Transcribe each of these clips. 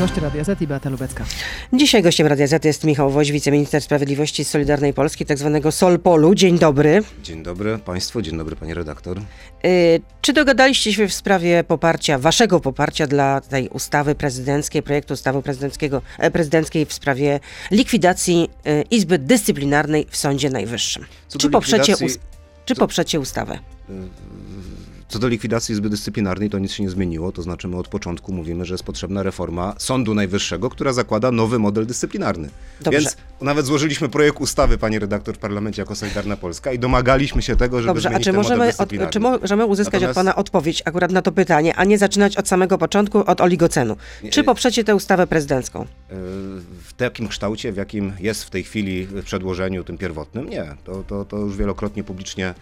Gość Radia Z i Beata Lubecka. Dzisiaj gościem Radia Z jest Michał Woź, wiceminister sprawiedliwości z Solidarnej Polski, tak zwanego Solpolu. Dzień dobry. Dzień dobry Państwu, dzień dobry Pani redaktor. Y, czy dogadaliście się w sprawie poparcia, waszego poparcia dla tej ustawy prezydenckiej, projektu ustawy prezydenckiego, e, prezydenckiej w sprawie likwidacji e, Izby Dyscyplinarnej w Sądzie Najwyższym? Co Czy poprzecie, us- czy poprzecie ustawę? Co do likwidacji Izby Dyscyplinarnej, to nic się nie zmieniło. To znaczy, my od początku mówimy, że jest potrzebna reforma Sądu Najwyższego, która zakłada nowy model dyscyplinarny. Dobrze. Więc nawet złożyliśmy projekt ustawy, pani redaktor, w parlamencie jako Solidarna Polska i domagaliśmy się tego, żeby Dobrze, a zmienić czy ten model możemy, od, czy możemy uzyskać Natomiast- od pana odpowiedź akurat na to pytanie, a nie zaczynać od samego początku, od oligocenu? Czy poprzecie tę ustawę prezydencką? w takim kształcie, w jakim jest w tej chwili w przedłożeniu tym pierwotnym, nie. To, to, to już wielokrotnie publicznie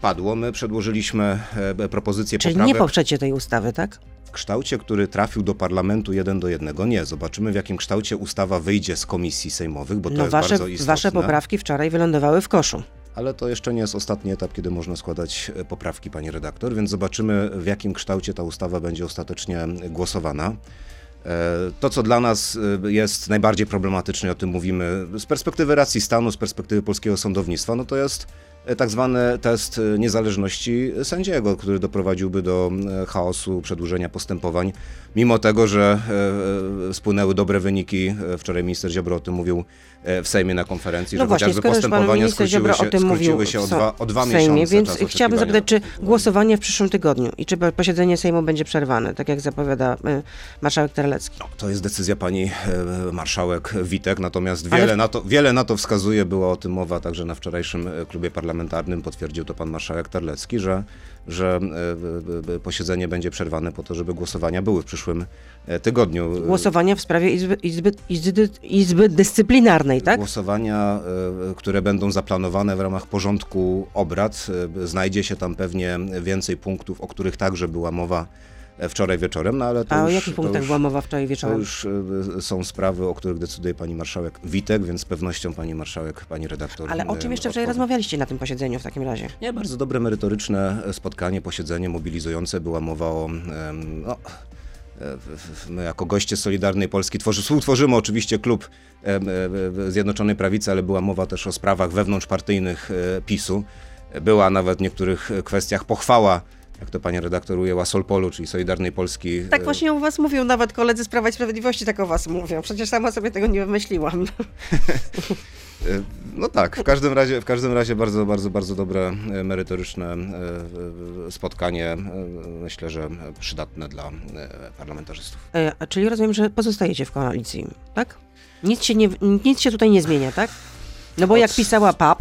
padło. My przedłożyliśmy e, propozycję Czyli poprawek. nie poprzecie tej ustawy, tak? W kształcie, który trafił do parlamentu jeden do jednego, nie. Zobaczymy, w jakim kształcie ustawa wyjdzie z komisji sejmowych, bo to No jest wasze, bardzo istotne. wasze poprawki wczoraj wylądowały w koszu. Ale to jeszcze nie jest ostatni etap, kiedy można składać e, poprawki, pani redaktor, więc zobaczymy, w jakim kształcie ta ustawa będzie ostatecznie głosowana. E, To, co dla nas jest najbardziej problematyczne, o tym mówimy z perspektywy racji stanu, z perspektywy polskiego sądownictwa, no to jest tak zwany test e, niezależności sędziego, który doprowadziłby do e, chaosu, przedłużenia postępowań, mimo tego, że e, e, spłynęły dobre wyniki. E, Wczoraj minister Ziobro o tym mówił e, w Sejmie na konferencji, No że właśnie, chociażby postępowania skróciły się, skróciły się o dwa, o dwa Sejmie, miesiące. więc chciałabym zapytać, czy głosowanie w przyszłym tygodniu i czy posiedzenie Sejmu będzie przerwane, tak jak zapowiada marszałek Terlecki? No, to jest decyzja pani e, marszałek Witek, natomiast Ale- wiele, na to, wiele na to wskazuje, była o tym mowa także na wczorajszym e, klubie parlamentarnym, potwierdził to pan marszałek Terlecki, że, że e, posiedzenie będzie przerwane po to, żeby głosowania były w przyszłym e, tygodniu. Głosowania w sprawie Izby, Izby, Izby, Izby Dyscyplinarnej, tak? Głosowania, e, które będą zaplanowane w ramach porządku obrad. Znajdzie się tam pewnie więcej punktów, o których także była mowa wczoraj wieczorem, no ale to A o już, jakich to punktach już, była mowa wczoraj To wieczorem? już e, są sprawy, o których decyduje pani marszałek Witek, więc z pewnością pani marszałek, pani redaktor. Ale o czym e, jeszcze wczoraj rozmawialiście na tym posiedzeniu w takim razie? Nie, bardzo dobre, merytoryczne spotkanie, posiedzenie mobilizujące. Była mowa o. No, e, my jako goście Solidarnej Polski tworzy, współtworzymy oczywiście klub Zjednoczonej Prawicy, ale była mowa też o sprawach wewnątrzpartyjnych PiSu. Była nawet w niektórych kwestiach pochwała, jak to pani redaktor ujęła, Solpolu, czyli Solidarnej Polski. Tak e, właśnie o was mówią, nawet koledzy z Prawa i Sprawiedliwości tak o was mówią. Przecież sama sobie tego nie wymyśliłam. E, No tak, w każdym razie, w każdym razie bardzo, bardzo, bardzo dobre, e, merytoryczne spotkanie. Myślę, że przydatne dla parlamentarzystów. E, a czyli rozumiem, że pozostajecie w koalicji, tak? Nic się, nie, nic się tutaj nie zmienia, tak? No bo jak pisała PAP,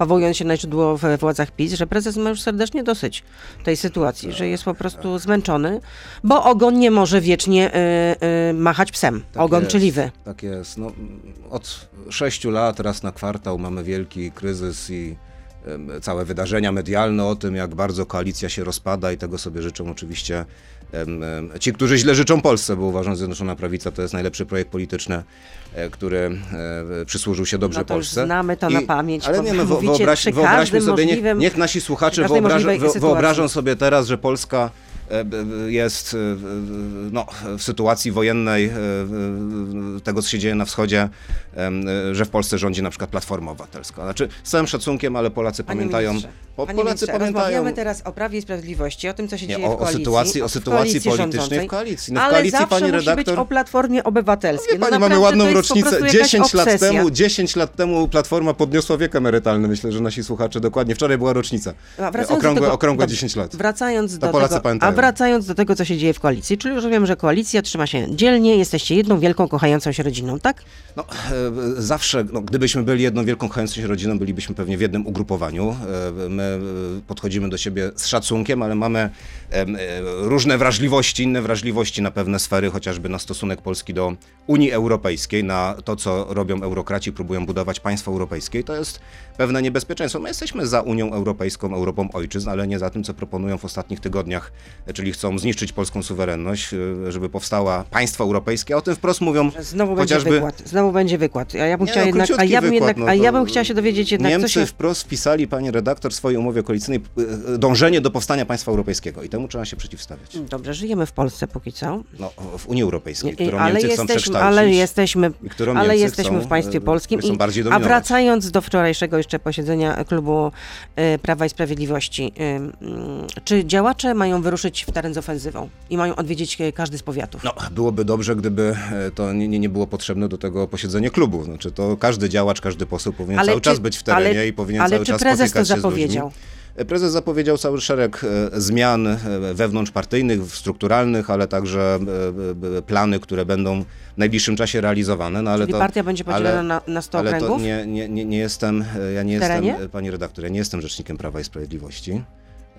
powołując się na źródło w władzach PiS, że prezes ma już serdecznie dosyć tej sytuacji, że jest po prostu zmęczony, bo ogon nie może wiecznie y, y, machać psem. Tak ogon jest, wy. Tak jest. No, od sześciu lat, raz na kwartał mamy wielki kryzys i całe wydarzenia medialne o tym, jak bardzo koalicja się rozpada i tego sobie życzą oczywiście ci, którzy źle życzą Polsce, bo uważam, że Zjednoczona Prawica to jest najlepszy projekt polityczny, e, który e, przysłużył się dobrze No to Polsce. znamy to na pamięć, Ale nie, no, wyobraź, wyobraźmy sobie, niech, możliwym- niech nasi słuchacze każdej wyobrażą, sobie teraz, że Polska e, jest w- no, w sytuacji wojennej, tego co się dzieje na wschodzie, że w Polsce rządzi na przykład Platforma Obywatelska. Znaczy, z całym szacunkiem, ale Polacy Panie pamiętają, ministrze, po, Panie Polacy pamiętają rozmawiamy teraz o Prawie i Sprawiedliwości, o tym, co się nie, dzieje o, w o koalicji. sytuacji, o sytuacji politycznej rządzącej. w koalicji. No, w Ale koalicji zawsze pani musi redaktor... być o Platformie Obywatelskiej. No pani, naprawdę mamy ładną rocznicę. prostu jakaś 10 lat, temu, 10 lat temu Platforma podniosła wiek emerytalny. Myślę, że nasi słuchacze dokładnie. Wczoraj była rocznica. Okrągłe, tego- okrągłe dobrze, 10 lat. Wracając do Polacy tego, pamiętają. a wracając do tego, co się dzieje w koalicji, czyli już wiem, że koalicja trzyma się dzielnie, jesteście jedną wielką, kochającą się rodziną, tak? No, e, zawsze, no, gdybyśmy byli jedną wielką kochającą się rodziną, bylibyśmy pewnie w jednym ugrupowaniu. E, My podchodzimy do siebie z szacunkiem, ale mamy e, różne wrażliwości, inne wrażliwości na pewne sfery, chociażby na stosunek Polski do Unii Europejskiej, na to, co robią eurokraci, próbują budować państwo europejskie. I to jest pewne niebezpieczeństwo. My jesteśmy za Unią Europejską, Europą ojczyzn, ale nie za tym, co proponują w ostatnich tygodniach czyli chcą zniszczyć polską suwerenność, żeby powstała państwo europejskie. O tym wprost mówią Znowu będzie chociażby... wykład. Znowu będzie wykład. A ja bym Nie, chciała no, jednak, a ja bym, wykład, jednak, no a ja to bym chciała się dowiedzieć jednak, Niemcy się... wprost wpisali, pani redaktor, w swojej umowie koalicyjnej y, y, dążenie do powstania państwa europejskiego i temu trzeba się przeciwstawiać. Dobrze, żyjemy w Polsce póki co. No, w Unii Europejskiej, którą ale Niemcy chcą jesteśmy, przekształcić. ale jesteśmy, ale jesteśmy chcą, w państwie e, polskim. chcą I, a wracając do wczorajszego jeszcze posiedzenia klubu e, Prawa i Sprawiedliwości, e, mm, czy działacze mają wyruszyć w teren z ofensywą i mają odwiedzić e, każdy z powiatów? No, byłoby dobrze, gdyby e, to nie, nie, było potrzebne do tego posiedzenie klubu. Znaczy, to każdy działacz, każdy poseł powinien Ale cały czy- czas być w terenie ale- i powinien cały czas spotykać się z ludźmi. Zapowiedział? E, Prezes zapowiedział cały szereg e, zmian e, wewnątrzpartyjnych, strukturalnych, ale także plany, które będą w najbliższym czasie realizowane. No, ale Czyli to, partia będzie podzielona ale- na, na 100 ale to okręgów? nie, nie, nie, nie jestem, ja nie jestem, pani redaktor, ja nie jestem rzecznikiem Prawa i Sprawiedliwości.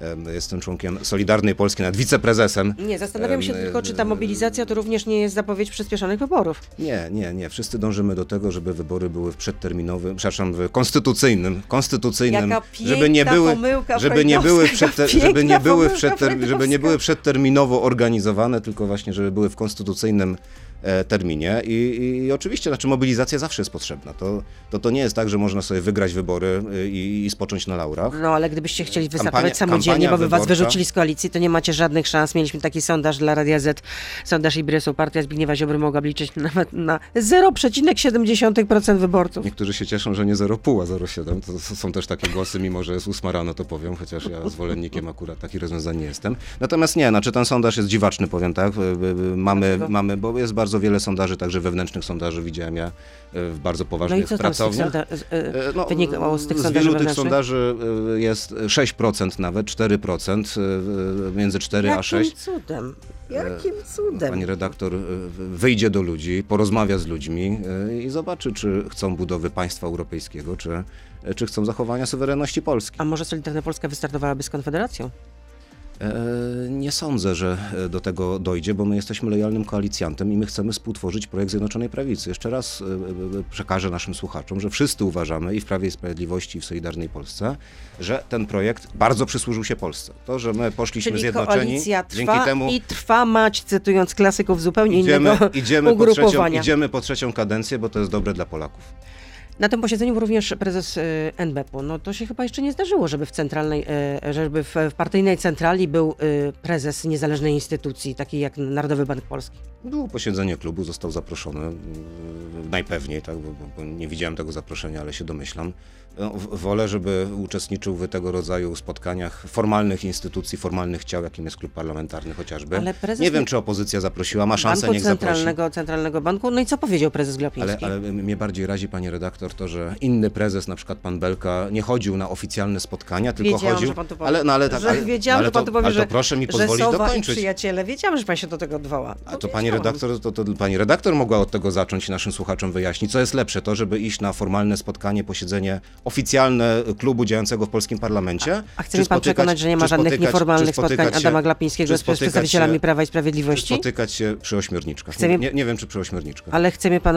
Em, Jestem członkiem Solidarnej Polski, nawet wiceprezesem. Nie, zastanawiam się tylko, czy ta mobilizacja to również nie jest zapowiedź przyspieszonych wyborów. Nie, nie, nie. Wszyscy dążymy do tego, żeby wybory były w przedterminowym, przepraszam, w konstytucyjnym, konstytucyjnym, żeby nie były, żeby nie były, przedter, żeby nie były, przedter, żeby nie były przedterminowo organizowane, tylko właśnie, żeby były w konstytucyjnym terminie I, i oczywiście, znaczy mobilizacja zawsze jest potrzebna. To, to, to nie jest tak, że można sobie wygrać wybory y, i, i spocząć na laurach. No ale gdybyście chcieli Kampania- wystartować samodzielnie, bo by was wyrzucili z koalicji, to nie macie żadnych szans. Mieliśmy taki sondaż dla Radia Z, sondaż Ibresu, partia Zbigniewa Ziobry mogła liczyć nawet na 0,7% wyborców. Niektórzy się cieszą, że nie 0,5, a 0,7. To s- są też takie głosy, mimo że jest 8 rano, to powiem, chociaż ja zwolennikiem akurat takich rozwiązań nie jestem. Natomiast nie, znaczy ten sondaż jest dziwaczny, powiem tak. Mamy, Dlaczego? mamy bo jest bardzo wiele sondaży, także wewnętrznych sondaży widziałem ja y, w bardzo No poważnych i co tam z tych, pracowniach. z- E, y, wynikało z tych z sondaży wielu tych sondaży jest 6% nawet, 4%, y, y, między 4 a Jakim 6. cudem? Jakim cudem? Pani redaktor wyjdzie do ludzi, porozmawia z ludźmi i zobaczy, czy chcą budowy państwa europejskiego, czy, czy chcą zachowania suwerenności Polski. A może Solidarna Polska wystartowałaby z Konfederacją? E, Nie sądzę, że e, do tego dojdzie, bo my jesteśmy lojalnym koalicjantem i my chcemy współtworzyć projekt Zjednoczonej Prawicy. Jeszcze raz e, przekażę naszym słuchaczom, że wszyscy uważamy i w Prawie i Sprawiedliwości, i w Solidarnej Polsce, że ten projekt bardzo przysłużył się Polsce. To, że my poszliśmy Czyli zjednoczeni, koalicja dzięki trwa temu i trwa mać, cytując klasyków zupełnie idziemy, innego idziemy, po trzecią, ugrupowania. idziemy po trzecią kadencję, bo to jest dobre dla Polaków. Na tym posiedzeniu był również prezes y, NBP-u. No to się chyba jeszcze nie zdarzyło, żeby w centralnej, y, żeby w, partyjnej centrali był y, prezes niezależnej instytucji, takiej jak Narodowy Bank Polski. Było posiedzenie klubu, został zaproszony, najpewniej, tak, bo, bo- nie widziałem tego zaproszenia, ale się domyślam. No, wolę, żeby uczestniczył w tego rodzaju spotkaniach formalnych instytucji, formalnych ciał, jakim jest klub parlamentarny chociażby. Ale prezes nie wiem, czy opozycja zaprosiła, ma szansę, Banku niech zaprosi. Centralnego, Centralnego Banku. No i co powiedział prezes Ale, Glapiński? ale mnie bardziej razi, pani redaktor, to, że inny prezes, na przykład pan Belka, nie chodził na oficjalne spotkania, tylko Wiedziałam, chodził. że pan tu powie. ale, no, ale, tak, że ale, wiedziałam, ale że pan to, tu powie, ale to proszę mi że pozwolić Sowa i dokończyć. przyjaciele. Wiedziałam, że pan się do tego odwoła. A No, to pani wiedziałam. redaktor, to, to pani redaktor mogła od tego zacząć i naszym słuchaczom wyjaśnić, co jest lepsze, to żeby iść na formalne spotkanie, posiedzenie oficjalne klubu działającego w polskim parlamencie. A chce czy mnie pan spotykać- przekonać, że nie ma żadnych nieformalnych spotkań się- Adama Glapińskiego z przedstawicielami się- Prawa i Sprawiedliwości? spotykać się przy ośmiorniczkach. Chce Nie, nie, nie wiem, czy przy ośmiorniczkach. Ale chce mnie pan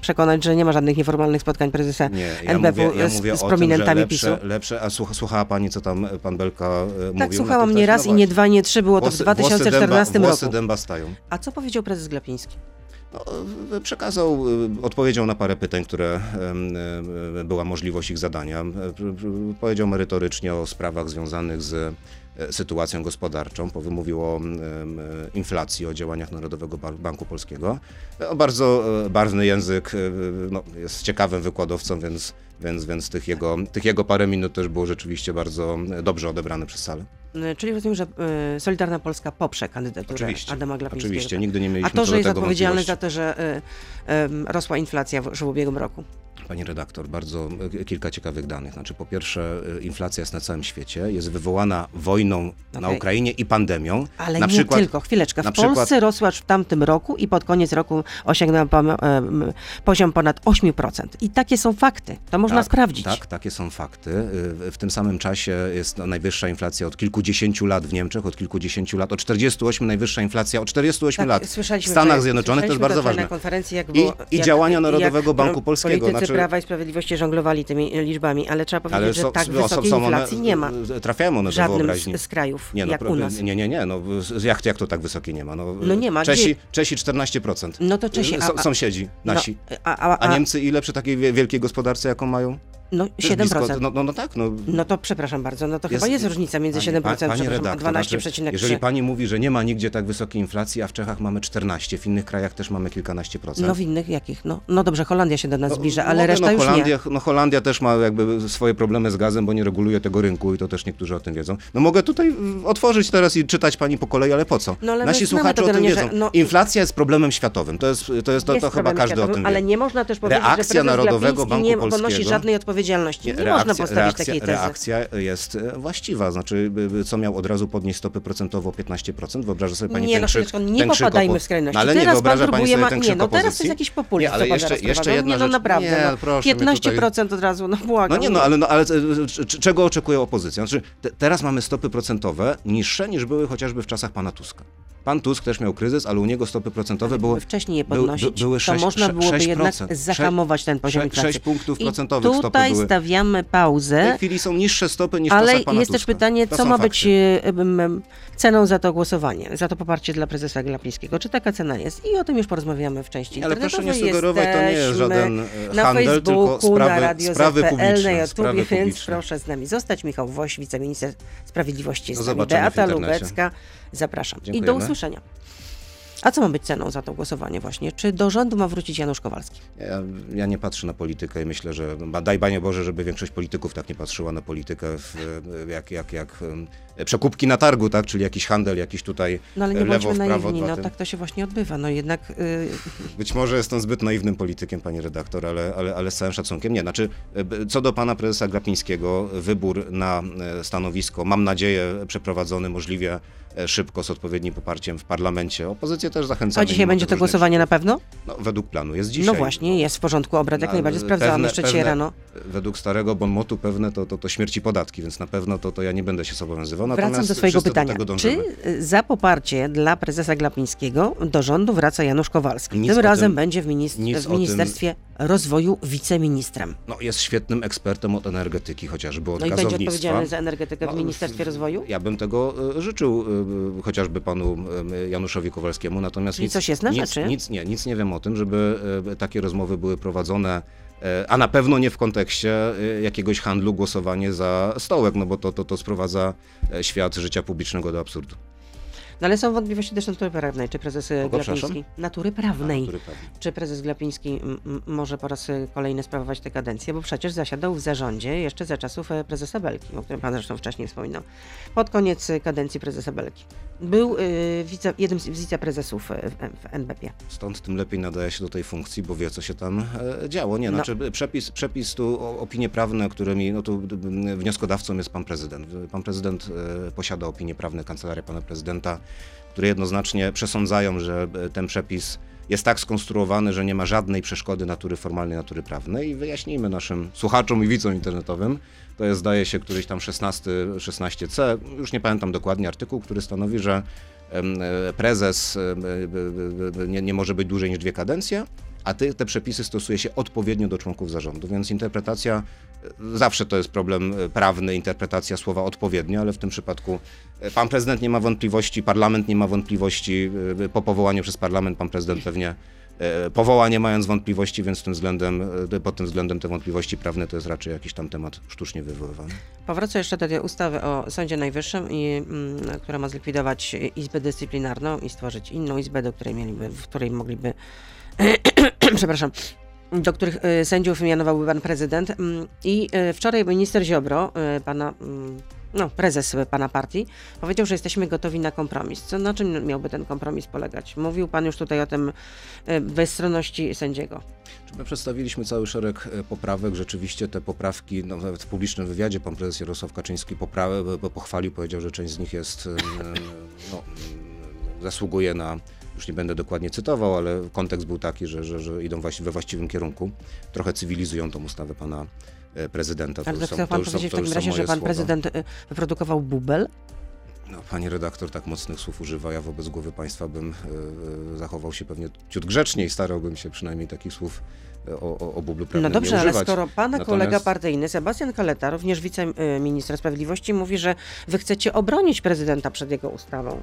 przekonać, że nie ma żadnych nieformalnych spotkań prezesa Nie, ja NBP mówię, ja z, mówię z prominentami tym, lepsze, PiSu. lepsze, a słucha, słuchała pani, co tam pan Belka e, mówił? Tak, no słuchałam to nie raz no i nie dwa, nie trzy, było to w Włosy- 2014 włosy dęba, Włosy roku. dęba stają. A co powiedział prezes Glapiński? No, y, przekazał, odpowiedział na parę pytań, które była możliwość ich zadania. Powiedział merytorycznie o sprawach związanych z e, sytuacją gospodarczą, mówił o em, e, inflacji, o działaniach Narodowego Banku Polskiego. E, Bardzo e, barwny język, e, no, jest ciekawym wykładowcą, więc, więc, więc tych, jego, tych jego parę minut też było rzeczywiście bardzo e, dobrze odebrane przez salę. Czyli rozumiem, że Solidarna Polska poprze kandydaturę Oczywiście, Adama Glapińskiego. oczywiście, nigdy nie A mieliśmy to, co że jest odpowiedzialny za to, że rosła inflacja w, w ubiegłym roku. Pani redaktor, bardzo e, kilka ciekawych danych. Znaczy, po pierwsze, e, inflacja jest na całym świecie, jest wywołana wojną na Okej. Ukrainie i pandemią. Ale na nie przykład, tylko, chwileczkę. W na Polsce przykład- rosła w tamtym roku i pod koniec roku osiągnęła em, poziom ponad 8%. I takie są fakty. To można tak, sprawdzić. Tak, takie są fakty. E, W, tym samym czasie jest najwyższa inflacja od kilkudziesięciu lat w Niemczech, od kilkudziesięciu lat, od 48 najwyższa inflacja od 48 Tak, lat. W Stanach Zjednoczonych to jest bardzo ważne. na konferencji, jak I, i jak, działania jak Narodowego Banku politycy Polskiego. Znaczy, Prawa i Sprawiedliwości żonglowali tymi liczbami, ale trzeba powiedzieć, ale że są, tak wysokiej są one, inflacji nie ma Trafiają one do wyobraźni. z, z krajów, Nie, no, jak u nas. nie, nie, nie, no jak, jak to tak wysokie nie ma? No, No nie ma, Czesi, gdzie- Czesi 14%. No to Czesi, a- a- Sąsiedzi nasi. No, a, a, Niemcy ile przy takiej wie- wielkiej gospodarce, jaką mają? No Też 7%. blisko- No, no, no tak, no. No to przepraszam bardzo, no to chyba jest różnica między 7%, Pani- pani przepraszam, a redaktor, znaczy, 12,3%. Jeżeli pani mówi, że nie ma nigdzie tak wysokiej inflacji, a w Czechach mamy 14, w innych krajach też mamy kilkanaście procent. No w innych jakich? No, no dobrze, Holandia się do nas No, zbliża, ale mogę, reszta no, już Holandia, nie. No Holandia też ma jakby swoje problemy z gazem, bo nie reguluje tego rynku i to też niektórzy o tym wiedzą. No mogę tutaj y, otworzyć teraz i czytać pani po kolei, ale po co? No, ale Nasi słuchacze o tym wiedzą. no- Inflacja jest problemem światowym. To jest, to, jest, to, Jest to chyba każdy o tym wie. Ale nie można też powiedzieć, Reakcja że Narodowego Banku nie ponosi Polskiego- żadnej odpowiedzialności. Nie, reakcja, można postawić reakcja, takiej tezy. reakcja jest e, właściwa. Znaczy, co miał od razu podnieść stopy procentowe o 15%? Wyobraża sobie pani Nie, ten no, krzyk, nie ten krzyk popadajmy opo- w skrajności. No, ale nie teraz wyobraża pan pani sobie ma... ten Nie, krzyk no teraz to opozycji? jest jakiś populizm, Nie, ale jeszcze, jeszcze wprowadza. jedna nie, no rzecz. naprawdę, nie, no. proszę mnie tutaj- 15% od razu, no błagam. No nie, no ale, no, ale e, c- czego oczekuje opozycja? Znaczy, te, teraz mamy stopy procentowe niższe niż były chociażby w czasach pana Tuska. Pan Tusk też miał kryzys, ale u niego stopy procentowe były, wcześniej je podnosić, by- były to 6, można byłoby 6%. jednak zahamować ten poziom sze- inflacji. 6 punktów I procentowych stopy tutaj były. stawiamy W tej pauzę. chwili są niższe stopy niż Ale jest też Tuska. pytanie, To co ma być fakty. e, em, em, ceną za to głosowanie, za to poparcie dla prezesa Glapińskiego. Czy taka cena jest? I o tym już porozmawiamy w części Ale proszę nie sugerować, to nie jest żaden e, na handel, Facebooku, tylko sprawy, na Radio sprawy ZPL, na publiczne. YouTubie, sprawy więc proszę z nami zostać. Michał Woś, wiceminister sprawiedliwości jest z nami. Beata. Lubecka. Zapraszam. I do Dziękujemy. usłyszenia. A co ma być ceną za to głosowanie właśnie? Czy do rządu ma wrócić Janusz Kowalski? Ja, ja nie patrzę na politykę i myślę, że daj Panie Boże, żeby większość polityków tak nie patrzyła na politykę w, jak, jak, jak przekupki na targu, tak? czyli jakiś handel, jakiś tutaj No ale nie lewo, bądźmy w prawo, naiwni, no tak to się właśnie odbywa. No jednak y, Być może jestem zbyt naiwnym politykiem, panie redaktor, ale, ale, ale z całym szacunkiem. Nie, znaczy, e, co do pana prezesa Glapińskiego, wybór na e, stanowisko, mam nadzieję, przeprowadzony możliwie e, szybko, z odpowiednim poparciem w parlamencie. Opozycję też zachęcamy. a dzisiaj będzie to głosowanie na pewno? No, według planu jest dzisiaj. No właśnie, jest w porządku obrad, jak No, najbardziej sprawdzałam jeszcze dzisiaj rano. Według starego bonmotu pewne to, to, to śmierci podatki, więc na pewno to, to ja nie będę się zobowiązywał. Wracam Natomiast do swojego pytania. Do Czy za poparcie dla prezesa Glapińskiego do rządu wraca Janusz Kowalski? Nic Tym razem tym- będzie w, minist- w Ministerstwie Rozwoju wiceministrem. No, jest świetnym ekspertem od energetyki, chociażby od No i będzie gazownictwa. odpowiedzialny za energetykę w No, Ministerstwie w- Rozwoju? Ja bym tego e, życzył e, chociażby panu e, Januszowi Kowalskiemu, natomiast Czyli nic, coś jest na nic, rzeczy? nic, nie, nic nie wiem o tym, żeby e, takie rozmowy były prowadzone, a na pewno nie w kontekście jakiegoś handlu, głosowanie za stołek, no bo to, to, to sprowadza świat życia publicznego do absurdu. No ale są wątpliwości też natury prawnej. Czy prezes y, Kogo, Glapiński... Natury prawnej. Który pewnie. Czy prezes Glapiński może po raz y, kolejny sprawować tę kadencję? Bo przecież zasiadał w zarządzie jeszcze za czasów e, prezesa Belki, o którym pan zresztą wcześniej wspominał. Pod koniec kadencji prezesa Belki. Był y, wice, jednym z wiceprezesów w, w NBP. Stąd tym lepiej nadaje się do tej funkcji, bo wie, co się tam e, działo. Nie, No. znaczy przepis, przepis tu, o, opinie prawne, którymi, no tu wnioskodawcą jest pan prezydent. Pan prezydent e, posiada opinie prawne, kancelaria pana prezydenta, które jednoznacznie przesądzają, że e, ten przepis jest tak skonstruowany, że nie ma żadnej przeszkody natury formalnej, natury prawnej. I wyjaśnijmy naszym słuchaczom i widzom internetowym, to jest zdaje się któryś tam 16, 16c, już nie pamiętam dokładnie artykuł, który stanowi, że e, prezes e, nie, nie może być dłużej niż dwie kadencje, a te przepisy stosuje się odpowiednio do członków zarządu, więc interpretacja, zawsze to jest problem e, prawny, interpretacja słowa odpowiednio, ale w tym przypadku e, pan prezydent nie ma wątpliwości, parlament nie ma wątpliwości, e, po powołaniu przez parlament pan prezydent pewnie powoła nie mając wątpliwości, więc tym względem, pod tym względem te wątpliwości prawne to jest raczej jakiś tam temat sztucznie wywoływany. Powrócę jeszcze do tej ustawy o Sądzie Najwyższym, i, mm, która ma zlikwidować Izbę Dyscyplinarną i stworzyć inną izbę, do której mieliby, w której mogliby, przepraszam, do których y, sędziów mianowałby pan prezydent. Mm, I y, wczoraj minister Ziobro, y, pana, mm, no, prezes pana partii, powiedział, że jesteśmy gotowi na kompromis. Co, na czym miałby ten kompromis polegać? Mówił pan już tutaj o tym bezstronności sędziego. My przedstawiliśmy cały szereg poprawek. Rzeczywiście te poprawki, no, nawet w publicznym wywiadzie pan prezes Jarosław Kaczyński popra- bo pochwalił, powiedział, że część z nich jest, no, zasługuje na, już nie będę dokładnie cytował, ale kontekst był taki, że, że, że idą we właściwym kierunku. Trochę cywilizują tą ustawę pana e, prezydenta. To Ale to są- chce to pan są- powiedzieć w to już takim są razie, że pan słowa. prezydent y, wyprodukował bubel? No, pani redaktor tak mocnych słów używa, ja wobec głowy państwa bym e, e, zachował się pewnie ciut grzeczniej, starałbym się przynajmniej takich słów o, o, o bublu No prawnym dobrze, nie ale używać. skoro pana Natomiast- kolega partyjny, Sebastian Kaleta, również wiceminister sprawiedliwości, mówi, że wy chcecie obronić prezydenta przed jego ustawą,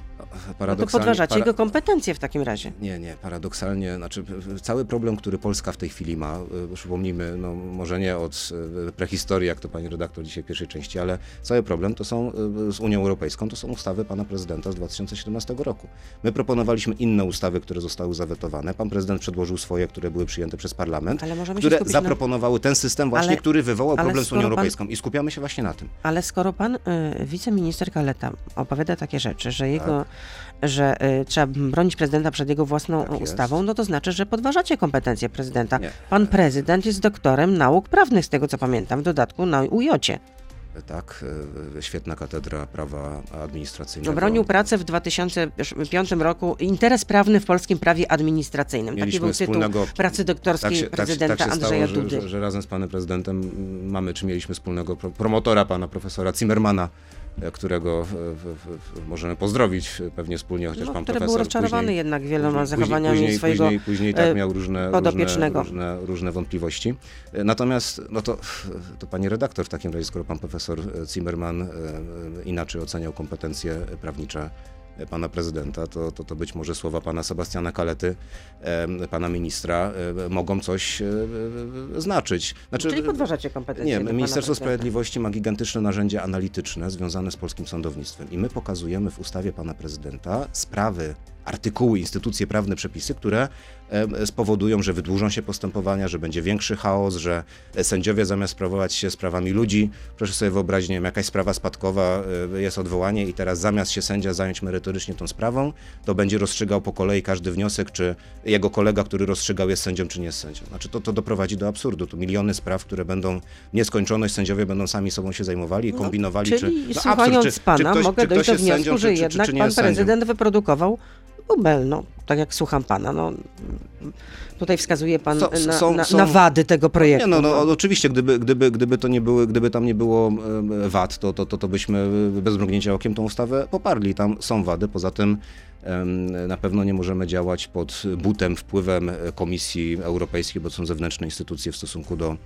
no to podważacie para- jego kompetencje w takim razie. Nie, nie, paradoksalnie, znaczy cały problem, który Polska w tej chwili ma, y, przypomnijmy, no może nie od y, prehistorii, jak to pani redaktor dzisiaj w pierwszej części, ale cały problem to są y, z Unią Europejską, to są ustawy pana prezydenta z 2017 roku. My proponowaliśmy inne ustawy, które zostały zawetowane. Pan prezydent przedłożył swoje, które były przyjęte przez parlament, Się które skupić na- zaproponowały ten system właśnie, Ale- który wywołał problem z Unią skoro pan- Europejską i skupiamy się właśnie na tym. Ale skoro pan y, wiceminister Kaleta opowiada takie rzeczy, że Tak. jego, że y, trzeba bronić prezydenta przed jego własną Tak ustawą, no to znaczy, że podważacie kompetencje prezydenta. Nie. Pan prezydent jest doktorem nauk prawnych, z tego co pamiętam, w dodatku na UJ. Tak, y, świetna katedra prawa administracyjnego. Obronił pracę w 2005 roku, interes prawny w polskim prawie administracyjnym. Taki Mieliśmy był tytuł wspólnego- pracy doktorskiej tak się, tak, prezydenta tak się Andrzeja stało, Dudy. że, że, razem z panem prezydentem mamy, czy mieliśmy wspólnego pro, promotora, pana profesora Zimmermana, e, którego e, w, możemy pozdrowić pewnie wspólnie, chociaż No, pan który był profesor rozczarowany później, jednak wieloma później- zachowaniami później, swojego Później, później tak e, miał różne, różne, różne, różne wątpliwości. E, Natomiast, no to, to pani redaktor w takim razie, skoro pan profesor Zimmerman inaczej oceniał kompetencje prawnicze pana prezydenta, to, to, to być może słowa pana Sebastiana Kalety, pana ministra, e, mogą coś e, e, znaczyć. Znaczy, Czyli podważacie kompetencje nie, Ministerstwo. Sprawiedliwości ma gigantyczne narzędzie analityczne związane z polskim sądownictwem i my pokazujemy w ustawie pana prezydenta sprawy, artykuły, instytucje prawne, przepisy, które spowodują, że wydłużą się postępowania, że będzie większy chaos, że e, sędziowie zamiast sprawować się sprawami ludzi, proszę sobie wyobrazić, nie wiem, jakaś sprawa spadkowa, e, jest odwołanie i teraz zamiast się sędzia zająć merytorycznie tą sprawą, to będzie rozstrzygał po kolei każdy wniosek, czy jego kolega, który rozstrzygał jest sędzią, czy nie jest sędzią. Znaczy to, to doprowadzi do absurdu. Tu miliony spraw, które będą nieskończoność, sędziowie będą sami sobą się zajmowali i kombinowali, No, czy... Czyli no, słuchając absurd, czy, pana, czy ktoś, mogę czy dojść do wniosku, sędzią, że czy, czy, jednak czy pan prezydent wyprodukował bubel, no, tak jak słucham pana. No, tutaj wskazuje pan Są- na, są- na, są- na wady tego projektu. Nie, no, no oczywiście, gdyby, gdyby, gdyby to nie były, gdyby tam nie było wad, to, to, to, to byśmy bez mrugnięcia okiem tą ustawę poparli. Tam są wady, poza tym na pewno nie możemy działać pod butem, wpływem e, Komisji Europejskiej, bo to są zewnętrzne instytucje w stosunku do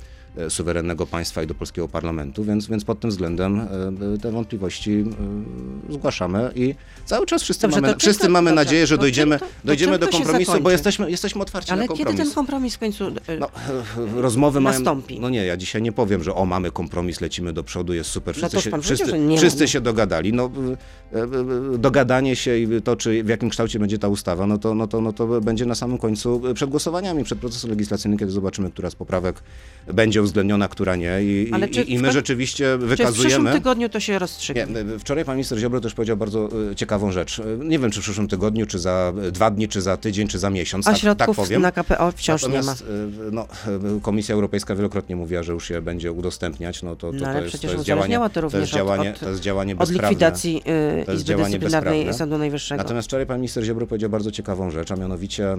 suwerennego państwa i do polskiego parlamentu, więc, więc pod tym względem e, te wątpliwości e, zgłaszamy i cały czas wszyscy Dobrze, mamy, to wszyscy to- mamy dobrze, nadzieję, że to dojdziemy, to- dojdziemy do kompromisu, bo jesteśmy, jesteśmy otwarci Ale na kiedy kompromis. ten kompromis w końcu... No, rozmowy mają. Nastąpi. No nie, ja dzisiaj nie powiem, że o, mamy kompromis, lecimy do przodu, jest super, No wszyscy, toż się, wszyscy, wszyscy się dogadali. No, e, e, dogadanie się i to, czy w jakim kształcie będzie ta ustawa, no to, no to, no to będzie na samym końcu e, przed głosowaniami, przed procesem legislacyjnym, kiedy zobaczymy, która z poprawek będzie uwzględniona, która nie. I, Ale i, my rzeczywiście Czy w przyszłym wykazujemy. tygodniu to się rozstrzygnie? Nie, wczoraj pan minister Ziobro też powiedział bardzo e, ciekawą rzecz. E, Nie wiem, czy w przyszłym tygodniu, czy za e, dwa dni, czy za tydzień, czy za miesiąc. A tak, tak środków powiem. na KPO wciąż nie ma. Natomiast no, Komisja Europejska wielokrotnie mówiła, że już je będzie udostępniać. No to, to, No, ale to jest, przecież to jest działanie, to również jest działanie, od- to jest działanie Od likwidacji y, To jest Izby Dyscyplinarnej. Sądu Najwyższego. Natomiast wczoraj pan minister Ziobro powiedział bardzo ciekawą rzecz, a mianowicie e,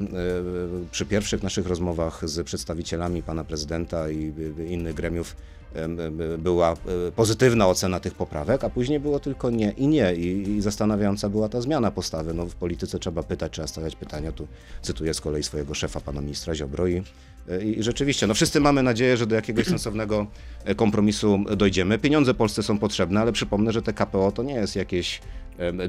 przy pierwszych naszych rozmowach z przedstawicielami pana prezydenta i innych gremiów em, em, była e, pozytywna ocena tych poprawek, a później było tylko nie i nie. I, i zastanawiająca była ta zmiana postawy. No, w polityce trzeba pytać, trzeba stawiać pytania. Tu cytuję z kolei swojego szefa, pana ministra Ziobro i, i rzeczywiście, no wszyscy mamy nadzieję, że do jakiegoś sensownego e, kompromisu dojdziemy. Pieniądze Polsce są potrzebne, ale przypomnę, że te KPO to nie jest jakieś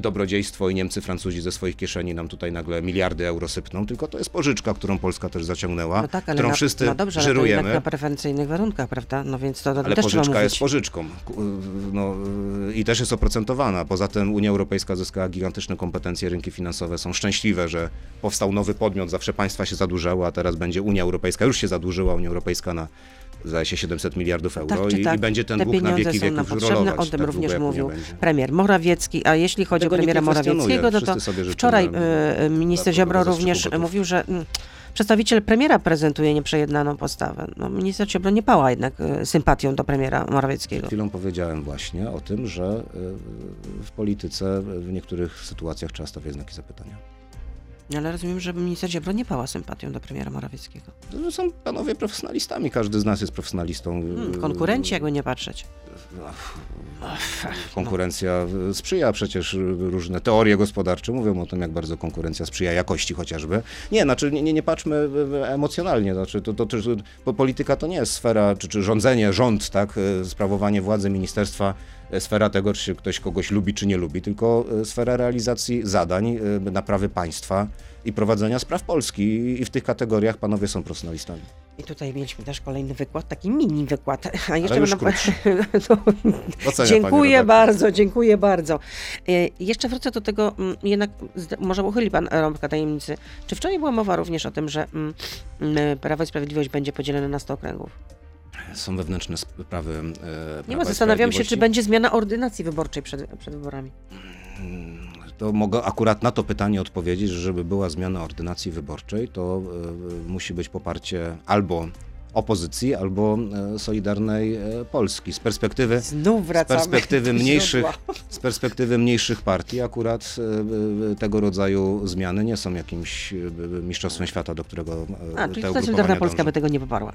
dobrodziejstwo i Niemcy, Francuzi ze swoich kieszeni nam tutaj nagle miliardy euro sypną, tylko to jest pożyczka, którą Polska też zaciągnęła, No tak, którą na, wszyscy no dobrze, ale to na preferencyjnych warunkach, prawda? No więc to, to Ale też pożyczka jest pożyczką Ku- no, i też jest oprocentowana. Poza tym Unia Europejska zyskała gigantyczne kompetencje, rynki finansowe są szczęśliwe, że powstał nowy podmiot, zawsze państwa się zadłużały, a teraz będzie Unia Europejska, już się zadłużyła Unia Europejska na zdaje się 700 miliardów euro Tak czy i, tak, i będzie ten te dług na wieki wieków potrzebne, o tym tak również mówił premier Morawiecki, a jeśli chodzi Tego o premiera Morawieckiego, no to wczoraj e, minister Ziobro również mówił, że mm, przedstawiciel premiera prezentuje nieprzejednaną postawę. No, minister Ziobro nie pała jednak e, sympatią do premiera Morawieckiego. chwilą powiedziałem właśnie o tym, że y, w polityce w niektórych sytuacjach trzeba stawiać znaki zapytania. Ale rozumiem, że minister Ziobro nie pała sympatią do premiera Morawieckiego. To Są panowie profesjonalistami, każdy z nas jest profesjonalistą. Hmm, konkurenci, jakby nie patrzeć. Konkurencja sprzyja przecież różne teorie gospodarcze mówią o tym, jak bardzo konkurencja sprzyja jakości chociażby. Nie, znaczy nie, nie, nie patrzmy emocjonalnie, znaczy to, to, to, bo polityka to nie jest sfera, czy, czy rządzenie, rząd, tak, sprawowanie władzy ministerstwa, sfera tego, czy ktoś kogoś lubi, czy nie lubi, tylko sfera realizacji zadań, naprawy państwa i prowadzenia spraw Polski i w tych kategoriach panowie są profesjonalistami. I tutaj mieliśmy też kolejny wykład, taki mini wykład. A jeszcze już to... Dziękuję bardzo, dziękuję bardzo. E, jeszcze wrócę do tego, mm, jednak może uchyli pan rąbka tajemnicy. Czy wczoraj była mowa również o tym, że mm, mm, Prawo i Sprawiedliwość będzie podzielone na 100 okręgów? Są wewnętrzne sprawy. E, Nie ma, zastanawiam się, czy będzie zmiana ordynacji wyborczej przed, przed wyborami to mogę akurat na to pytanie odpowiedzieć, że żeby była zmiana ordynacji wyborczej, to y, musi być poparcie albo opozycji, albo Solidarnej Polski. Z perspektywy, z perspektywy, mniejszych, z perspektywy mniejszych partii akurat tego rodzaju zmiany nie są jakimś mistrzostwem świata, do którego A, czyli Solidarna Polska by tego nie poparła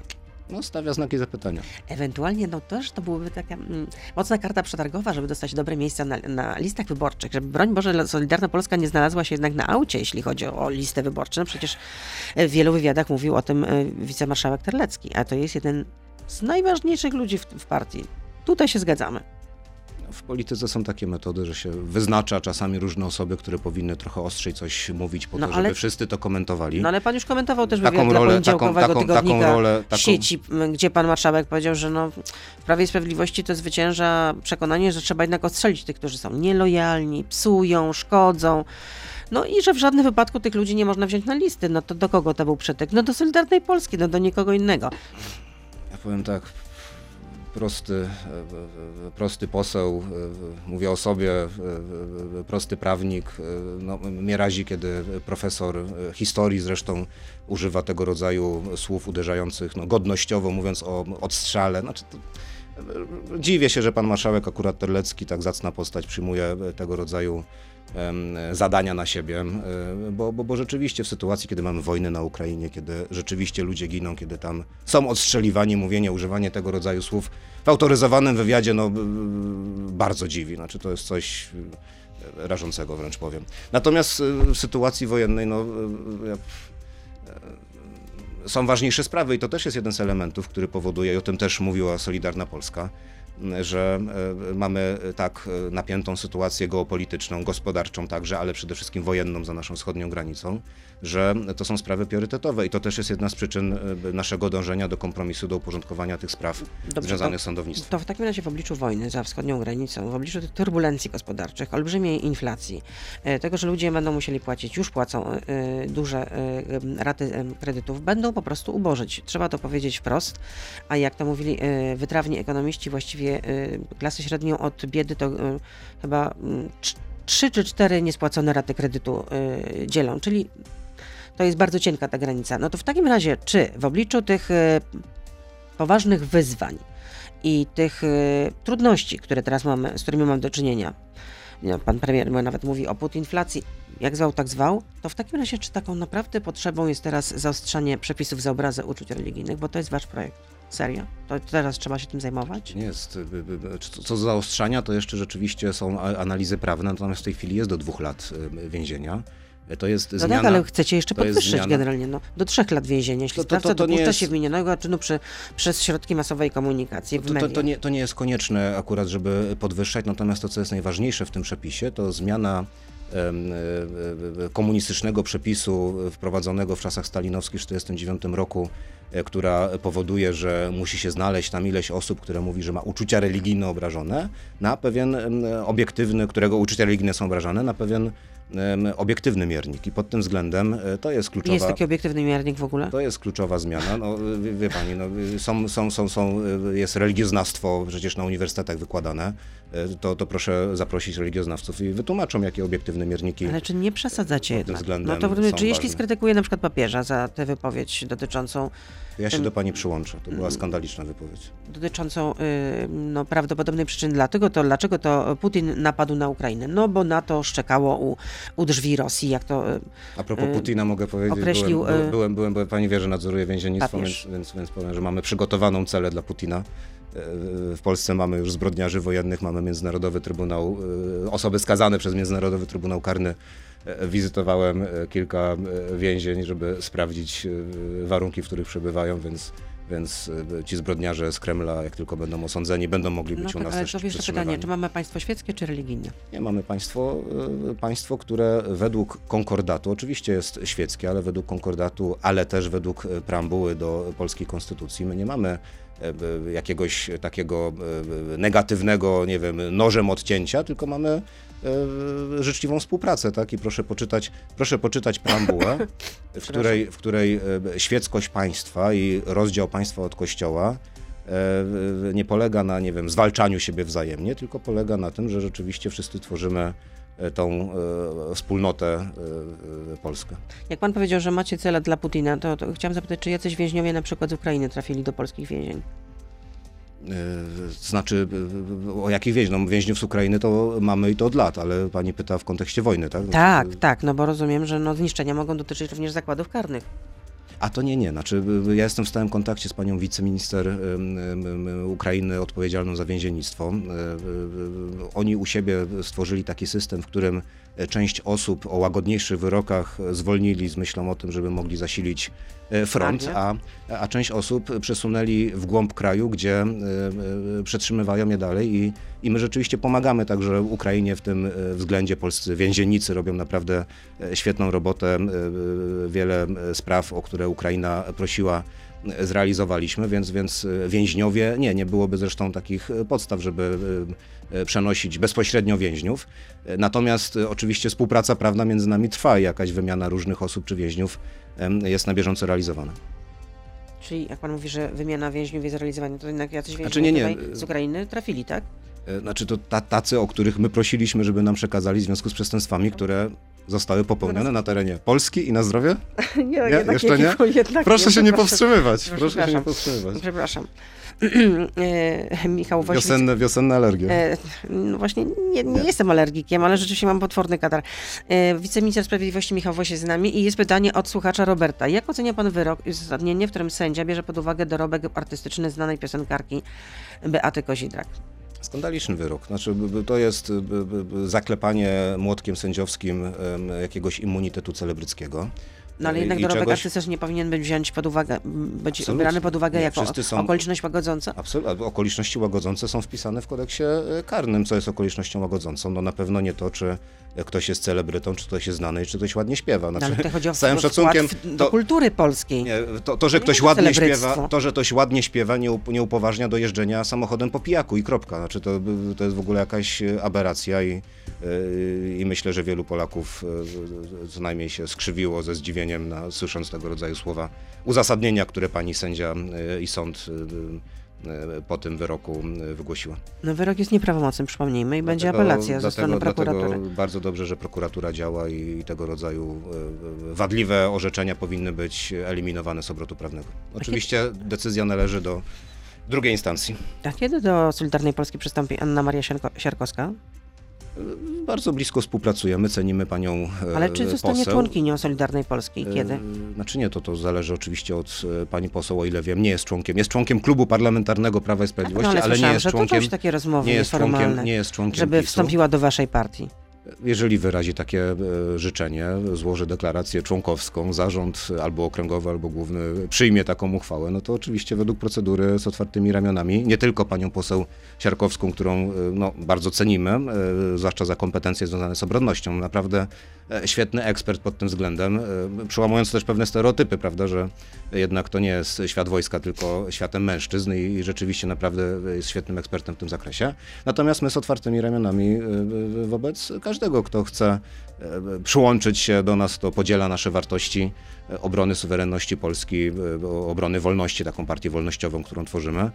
no, stawia znaki zapytania. Ewentualnie no też to byłoby taka mm, mocna karta przetargowa, żeby dostać dobre miejsca na, na, listach wyborczych, żeby broń Boże Solidarna Polska nie znalazła się jednak na aucie, jeśli chodzi o, listę wyborczą. No przecież w wielu wywiadach mówił o tym e, wicemarszałek Terlecki, a to jest jeden z najważniejszych ludzi w, w partii. Tutaj się zgadzamy polityce są takie metody, że się wyznacza czasami różne osoby, które powinny trochę ostrzej coś mówić po no, to, ale, żeby wszyscy to komentowali. No ale pan już komentował też taką rolę, taką, taką, taką rolę, taką... sieci, gdzie pan marszałek powiedział, że no, w Prawie i Sprawiedliwości to zwycięża przekonanie, że trzeba jednak ostrzelić tych, którzy są nielojalni, psują, szkodzą. No i że w żadnym wypadku tych ludzi nie można wziąć na listy. No to do kogo to był przetek? No do Solidarnej Polski, no do nikogo innego. Ja powiem tak, prosty, e, prosty poseł, e, mówię o sobie, e, prosty prawnik. No, mnie razi, kiedy profesor historii zresztą używa tego rodzaju słów uderzających no, godnościowo, mówiąc o odstrzale. Znaczy, to, dziwię się, że pan marszałek akurat Terlecki, tak zacna postać, przyjmuje tego rodzaju zadania na siebie, bo, bo, bo rzeczywiście w sytuacji, kiedy mamy wojnę na Ukrainie, kiedy rzeczywiście ludzie giną, kiedy tam są odstrzeliwani, mówienie, używanie tego rodzaju słów w autoryzowanym wywiadzie, no bardzo dziwi. Znaczy to jest coś e, rażącego wręcz powiem. Natomiast e, w sytuacji wojennej, no e, są ważniejsze sprawy i to też jest jeden z elementów, który powoduje, i o tym też mówiła Solidarna Polska, że e, mamy e, tak e, napiętą sytuację geopolityczną, gospodarczą także, ale przede wszystkim wojenną za naszą wschodnią granicą, że to są sprawy priorytetowe i to też jest jedna z przyczyn naszego dążenia do kompromisu, do uporządkowania tych spraw Dobrze, związanych z sądownictwem. To w takim razie w obliczu wojny za wschodnią granicą, w obliczu tych turbulencji gospodarczych, olbrzymiej inflacji, tego, że ludzie będą musieli płacić, już płacą duże raty kredytów, będą po prostu ubożyć. Trzeba to powiedzieć wprost, a jak to mówili wytrawni ekonomiści, właściwie Y, klasę średnią od biedy, to chyba 3 mm, czy 4 niespłacone raty kredytu dzielą, czyli to jest bardzo cienka ta granica. No to w takim razie, czy w obliczu tych poważnych wyzwań i tych trudności, które teraz mamy, z którymi mamy do czynienia, pan premier nawet mówi o inflacji, jak zwał, tak zwał, to w takim razie, czy taką naprawdę potrzebą jest teraz zaostrzanie przepisów za obrazę uczuć religijnych, bo to jest wasz projekt? Serio? To teraz trzeba się tym zajmować? Nie jest. Co do zaostrzania, to jeszcze rzeczywiście są analizy prawne, natomiast w tej chwili jest do dwóch lat więzienia. To jest no tak, zmiana, tak, ale chcecie jeszcze podwyższyć generalnie, no, do trzech lat więzienia, jeśli to, to, sprawca to, to dopuszcza jest... się winionego czynu przy, przez środki masowej komunikacji w to, to, nie, to nie jest konieczne akurat, żeby podwyższać, natomiast to, co jest najważniejsze w tym przepisie, to zmiana E, e, komunistycznego przepisu wprowadzonego w czasach stalinowskich w 1949 roku, e, która powoduje, że musi się znaleźć tam ileś osób, które mówi, że ma uczucia religijne obrażone, na pewien obiektywny, którego uczucia religijne są obrażane, na pewien obiektywny miernik i pod tym względem e, to jest kluczowa... Jest taki obiektywny miernik w ogóle? To jest kluczowa zmiana. No, wie pani, no, są, są, są, są, jest religioznawstwo przecież na uniwersytetach wykładane. E, to, to proszę zaprosić religioznawców i wytłumaczą, jakie obiektywne mierniki Ale czy nie przesadzacie jednak? No to czy jeśli ważne. skrytykuje na przykład papieża za tę wypowiedź dotyczącą ja się do pani przyłączę. To była skandaliczna wypowiedź. Dotyczącą y, no, prawdopodobnej przyczyny dlatego, to dlaczego to Putin napadł na Ukrainę? No bo NATO szczekało u u drzwi Rosji, jak to A propos Putina mogę powiedzieć, określił, byłem, e, byłem, byłem, byłem, pani wie, że nadzoruję więziennictwo, więc, więc, więc powiem, że mamy przygotowaną celę dla Putina. W Polsce mamy już zbrodniarzy wojennych, mamy Międzynarodowy Trybunał, e, osoby skazane przez Międzynarodowy Trybunał Karny. E, Wizytowałem e, kilka więzień, żeby sprawdzić warunki, w których przebywają, więc, więc ci zbrodniarze z Kremla, jak tylko będą osądzeni, będą mogli no być u tak, nas ale też to przetrzymywani. pytanie, czy mamy państwo świeckie, czy religijne? Nie, mamy państwo, państwo, które według konkordatu, oczywiście jest świeckie, ale według konkordatu, ale też według preambuły do polskiej konstytucji, my nie mamy jakiegoś takiego y, negatywnego, nie wiem, nożem odcięcia, tylko mamy y, życzliwą współpracę, tak? I proszę poczytać, proszę poczytać preambułę, w której, w której świeckość państwa i rozdział państwa od kościoła e, nie polega na, nie wiem, zwalczaniu siebie wzajemnie, tylko polega na tym, że rzeczywiście wszyscy tworzymy e, tą e, wspólnotę e, e, Polskę. Jak pan powiedział, że macie cele dla Putina, to, to chciałam zapytać, czy jacyś więźniowie na przykład z Ukrainy trafili do polskich więzień? E, Znaczy, e, o jakich więźniów? No, więźniów z Ukrainy to mamy i to od lat, ale pani pyta w kontekście wojny, tak? Tak, tak, no bo rozumiem, że no, zniszczenia mogą dotyczyć również zakładów karnych. A to nie, nie. Znaczy, ja jestem w stałym kontakcie z panią wiceminister Ukrainy odpowiedzialną za więziennictwo. Y, Oni u siebie stworzyli taki system, w którym e, część osób o łagodniejszych wyrokach zwolnili z myślą o tym, żeby mogli zasilić e, front, a, a część osób przesunęli w głąb kraju, gdzie e, e, przetrzymywają je dalej i, i my rzeczywiście pomagamy także Ukrainie w tym e, względzie. Polscy więziennicy robią naprawdę e, świetną robotę. E, e, Wiele e, spraw, o które Ukraina prosiła, e, zrealizowaliśmy, więc, więc e, więźniowie, nie, nie byłoby zresztą takich e, podstaw, żeby e, e, przenosić bezpośrednio więźniów. E, Natomiast e, oczywiście współpraca prawna między nami trwa i jakaś wymiana różnych osób czy więźniów jest na bieżąco realizowana. Czyli jak pan mówi, że wymiana więźniów jest realizowana, to jednak jacyś więźniowie Znaczy nie, nie. z Ukrainy trafili, tak? E, Znaczy to ta, tacy, o których my prosiliśmy, żeby nam przekazali w związku z przestępstwami, które zostały popełnione na terenie Polski i na zdrowie? nie, Nie? Jeszcze nie? Jednak Proszę się nie powstrzymywać. Proszę się nie Przepraszam. powstrzymywać. Przepraszam. E, Michał Woźnic. Wiosenne, wiosenne alergie. E, no właśnie, nie, nie jestem alergikiem, ale rzeczywiście mam potworny katar. E, wiceminister sprawiedliwości Michał Woś jest z nami i jest pytanie od słuchacza Roberta. Jak ocenia pan wyrok i uzasadnienie, w którym sędzia bierze pod uwagę dorobek artystyczny znanej piosenkarki Beaty Kozidrak? Skandaliczny wyrok. Znaczy, to jest zaklepanie młotkiem sędziowskim jakiegoś immunitetu celebryckiego. No ale jednak dorobek czegoś- artystyczny nie powinien być wziąć pod uwagę, być Absolutnie. brany pod uwagę Nie, jako są- okoliczność łagodząca? Absolutnie. Okoliczności łagodzące są wpisane w kodeksie e, karnym. Co jest okolicznością łagodzącą? No na pewno nie to, czy ktoś jest celebrytą, czy ktoś jest znany, i czy ktoś ładnie śpiewa. No, Znaczy, ale tutaj chodzi o całym szacunkiem, w- do to- kultury polskiej. Nie, to, to, że To ktoś nie to ładnie śpiewa, to, że ktoś ładnie śpiewa, nie, up, nie upoważnia do jeżdżenia samochodem po pijaku i kropka. Znaczy to, to jest w ogóle jakaś e, aberracja i, e, i myślę, że wielu Polaków e, co najmniej się skrzywiło ze zdziwieniem na, słysząc tego rodzaju słowa uzasadnienia, które pani sędzia i sąd po tym wyroku e, wygłosiła. No wyrok jest nieprawomocny, przypomnijmy, i będzie Dlatego- apelacja ze strony prokuratury. Dlatego bardzo dobrze, że prokuratura działa i, tego rodzaju e, wadliwe orzeczenia powinny być eliminowane z obrotu prawnego. Oczywiście decyzja należy do drugiej instancji. A kiedy do Solidarnej Polski przystąpi Anna Maria Siarkowska? Bardzo blisko współpracujemy, cenimy panią e, Ale czy zostanie poseł. członkinią Solidarnej Polski? Kiedy? E, Znaczy nie, to, to zależy oczywiście od e, pani poseł, o ile wiem, nie jest członkiem. Jest członkiem klubu parlamentarnego Prawa i No, Sprawiedliwości, ale ale nie słyszałam, jest że członkiem. takie rozmowy Nie jest członkiem, nie jest członkiem żeby PiSu. wstąpiła do waszej partii. Jeżeli wyrazi takie e, życzenie, złoży deklarację członkowską, zarząd albo okręgowy, albo główny przyjmie taką uchwałę, no to oczywiście według procedury z otwartymi ramionami, nie tylko panią poseł Siarkowską, którą e, no, bardzo cenimy, e, zwłaszcza za kompetencje związane z obronnością, naprawdę świetny ekspert pod tym względem, e, przełamując też pewne stereotypy, prawda, że jednak to nie jest świat wojska, tylko światem mężczyzn i, rzeczywiście naprawdę jest świetnym ekspertem w tym zakresie. Natomiast my z otwartymi ramionami e, e, wobec każdego, kto chce e, przyłączyć się do nas, kto podziela nasze wartości e, obrony suwerenności Polski, e, obrony wolności, taką partię wolnościową, którą tworzymy. e,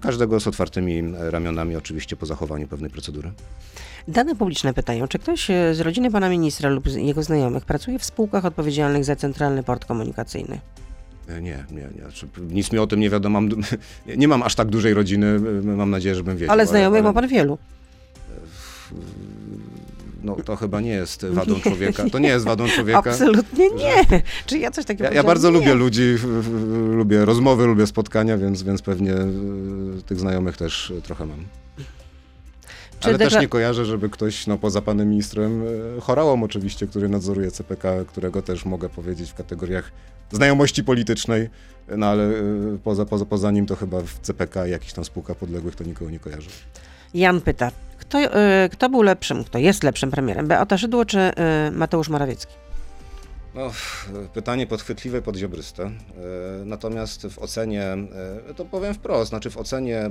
Każdego z otwartymi ramionami, oczywiście po zachowaniu pewnej procedury. Dane publiczne pytają, czy ktoś e, z rodziny pana ministra lub jego znajomych pracuje w spółkach odpowiedzialnych za centralny port komunikacyjny? E, Nie, nie, nie. Znaczy, Nic mi o tym nie wiadomo. Mam, nie mam aż tak dużej rodziny, mam nadzieję, żebym wiedział. Ale znajomych ma pan wielu. no to chyba nie jest wadą człowieka. To nie jest wadą człowieka. Absolutnie nie. Czy ja coś takiego Ja, ja bardzo nie. lubię ludzi, lubię rozmowy, lubię spotkania, więc, więc pewnie e, tych znajomych też trochę mam. Czy Ale też nie kojarzę, żeby ktoś, no poza panem ministrem, e, chorałom oczywiście, który nadzoruje CPK, którego też mogę powiedzieć w kategoriach znajomości politycznej, no ale e, poza, poza, poza nim to chyba w CPK jakiś tam spółka podległych to nikogo nie kojarzy. Jan pyta, kto, y, kto był lepszym, kto jest lepszym premierem? Beata Szydło czy Mateusz Morawiecki? No, pytanie podchwytliwe, podziobryste. E, Natomiast w ocenie, e, to powiem wprost, znaczy w ocenie e,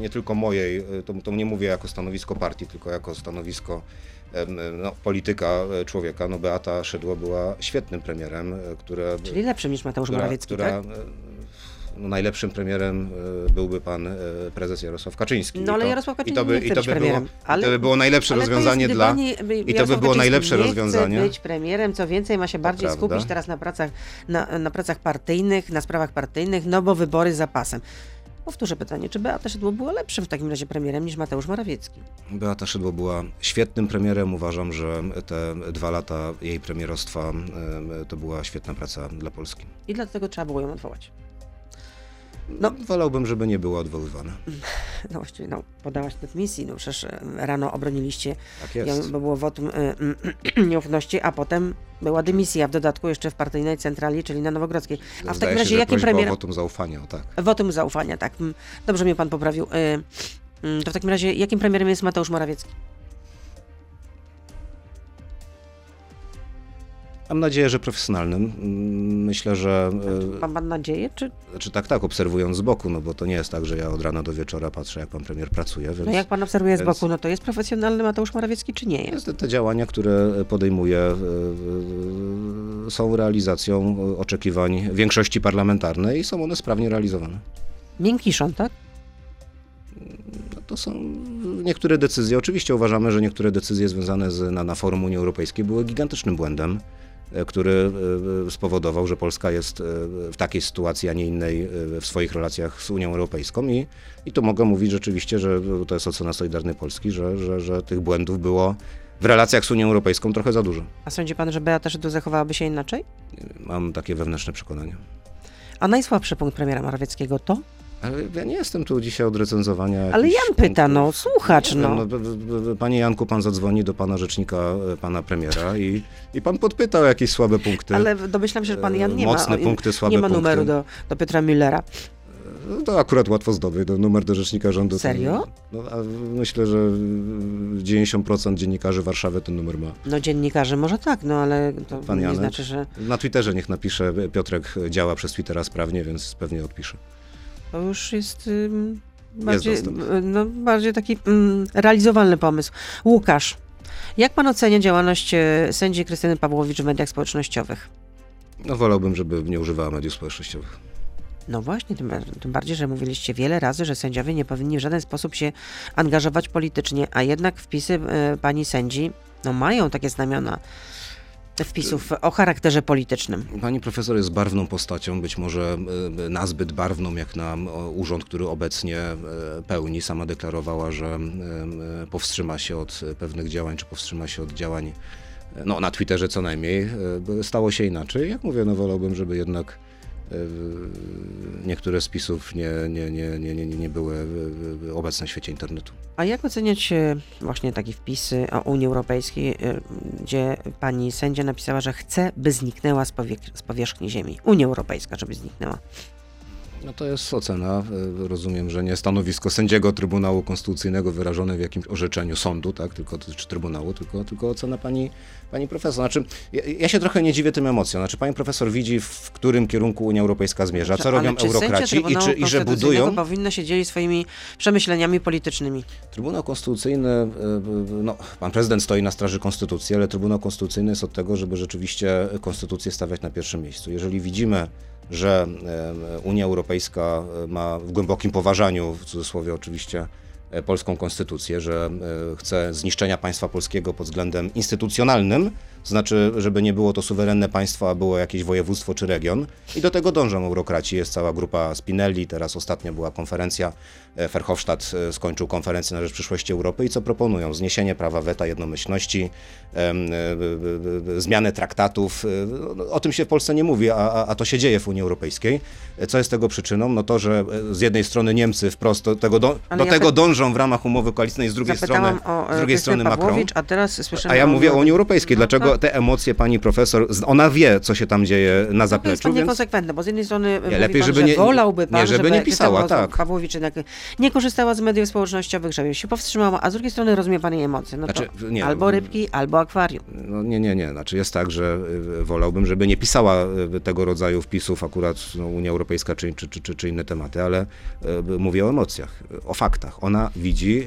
nie tylko mojej, to, to nie mówię jako stanowisko partii, tylko jako stanowisko no, polityka człowieka, no Beata Szydło była świetnym premierem, które, Czyli lepszym niż Mateusz która, Morawiecki, która tak? No, najlepszym premierem e, byłby pan e, prezes Jarosław Kaczyński. No I ale to- Jarosław i Kaczyński to by, nie i chce to być by premierem. Było, ale, i to by było najlepsze to rozwiązanie jest, dla... I to by było najlepsze nie rozwiązanie. Chce być premierem, co więcej, ma się bardziej prawda. skupić teraz na pracach, na, na pracach partyjnych, na sprawach partyjnych, no bo wybory za pasem. Powtórzę pytanie, czy Beata Szydło była lepszym w takim razie premierem niż Mateusz Morawiecki? Beata Szydło była świetnym premierem. Uważam, że te dwa lata jej premierostwa em, to była świetna praca dla Polski. I dlatego trzeba było ją odwołać. No. Wolałbym, żeby nie była odwoływana. No właściwie, no, podałaś dymisji, no przecież e, rano obroniliście Tak jest. bo było wotum y, y, nieufności, a potem była dymisja, w dodatku jeszcze w partyjnej centrali, czyli na Nowogrodzkiej. A w takim się, razie prośba premierem... o wotum zaufania, o tak. Wotum zaufania, tak. Mm, Dobrze mnie pan poprawił. Y, mm, To w takim razie jakim premierem jest Mateusz Morawiecki? Mam nadzieję, że profesjonalnym. Mm, Myślę, że e, Ma pan nadzieję, czy Znaczy tak, tak, obserwując z boku, no bo to nie jest tak, że ja od rana do wieczora patrzę, jak pan premier pracuje, więc no jak pan obserwuje z więc- boku, no to jest profesjonalny Mateusz Morawiecki, czy nie jest? te, te działania, które podejmuje, e, e, są realizacją e, oczekiwań większości parlamentarnej i są one sprawnie realizowane. Miękiszon, tak? No to są niektóre decyzje. Oczywiście uważamy, że niektóre decyzje związane z, na, na forum Unii Europejskiej były gigantycznym błędem, e, który e, spowodował, że Polska jest e, w takiej sytuacji, a nie innej e, w swoich relacjach z Unią Europejską. I, i tu mogę mówić rzeczywiście, że to jest ocena Solidarnej Polski, że, że, że tych błędów było w relacjach z Unią Europejską trochę za dużo. A sądzi pan, że Beata Szydło zachowałaby się inaczej? Mam takie wewnętrzne przekonanie. A najsłabszy punkt premiera Morawieckiego to? Ale ja nie jestem tu dzisiaj od recenzowania. Ale Jan pyta, no, słuchacz, Nie no. b- Panie Janku, pan zadzwoni do pana rzecznika, e, pana premiera i, i pan podpytał jakieś słabe punkty. Ale domyślam się, że pan Jan nie Mocne ma, punkty, słabe nie ma punkty. numeru do, do Piotra Müllera. No to akurat łatwo zdobyć, to numer do rzecznika rządu. Serio? No, a myślę, że y, 90% dziennikarzy Warszawy ten numer ma. No dziennikarze może tak, no ale to Pan nie Janek? znaczy, że Na Twitterze niech napisze, Piotrek działa przez Twittera sprawnie, więc pewnie odpisze. To już jest bardziej, y, no, bardziej taki realizowalny pomysł. Łukasz, jak pan ocenia działalność y, sędzi Krystyny Pawłowicz w mediach społecznościowych? No wolałbym, żeby nie używała mediów społecznościowych. No właśnie, tym, tym bardziej, że mówiliście wiele razy, że sędziowie nie powinni w żaden sposób się angażować politycznie, a jednak wpisy y, pani sędzi no, mają takie znamiona wpisów o charakterze politycznym. Pani profesor jest barwną postacią, być może e, nazbyt barwną jak na urząd, który obecnie e, pełni. Sama deklarowała, że e, e, powstrzyma się od pewnych działań, czy powstrzyma się od działań, e, no na Twitterze co najmniej. E, Stało się inaczej. Jak mówię, no wolałbym, żeby jednak e, niektóre z pisów nie, nie, nie, nie, nie, nie były obecne w świecie internetu. A jak oceniać e, właśnie takie wpisy o Unii Europejskiej, e, gdzie pani sędzia napisała, że chce, by zniknęła z powierzchni Ziemi? Unia Europejska, żeby zniknęła. No to jest ocena. e, Rozumiem, że nie stanowisko sędziego Trybunału Konstytucyjnego wyrażone w jakimś orzeczeniu sądu, tak, tylko czy Trybunału, tylko, tylko ocena pani, pani profesor. Znaczy, ja, ja się trochę nie dziwię tym emocjom. Znaczy, pani profesor widzi, w którym kierunku Unia Europejska zmierza, co robią eurokraci i, czy, i że budują. powinno się dzielić swoimi przemyśleniami politycznymi. Trybunał Konstytucyjny, e, no, pan prezydent stoi na straży Konstytucji, ale Trybunał Konstytucyjny jest od tego, żeby rzeczywiście Konstytucję stawiać na pierwszym miejscu. Jeżeli widzimy, że Unia Europejska e, ma w głębokim poważaniu, w cudzysłowie oczywiście, e, polską konstytucję, że e, chce zniszczenia państwa polskiego pod względem instytucjonalnym, znaczy, żeby nie było to suwerenne państwo, a było jakieś województwo czy region. I do tego dążą eurokraci. Jest cała grupa Spinelli, teraz ostatnio była konferencja, Verhofstadt e, skończył konferencję na rzecz przyszłości Europy i co proponują? Zniesienie prawa weta jednomyślności, e, e, e, zmianę traktatów. E, no, O tym się w Polsce nie mówi, a, a, to się dzieje w Unii Europejskiej. E, Co jest tego przyczyną? No to, że e, z jednej strony Niemcy wprost do tego, do, do ja tego tak- dążą w ramach umowy koalicyjnej, z drugiej strony, Zapytałam o z drugiej strony Macron. A teraz A ja mówię o Unii Europejskiej. Europejskiej. Dlaczego te emocje pani profesor, ona wie, co się tam dzieje na To jest zapleczu, pan więc niekonsekwentny, bo z jednej strony mówi lepiej, pan, żeby że nie- wolałby pan, nie, żeby nie pisała, tak. Pawłowicz jednak nie korzystała z mediów społecznościowych, żeby się powstrzymała, a z drugiej strony rozumie pan jej emocje. No Znaczy, nie, albo rybki, albo akwarium. no nie, nie, nie. Znaczy jest tak, że y, wolałbym, żeby nie pisała y, tego rodzaju wpisów akurat no, Unia Europejska czy, czy, czy, czy, inne tematy, ale y, mówię o emocjach, o faktach. Ona widzi,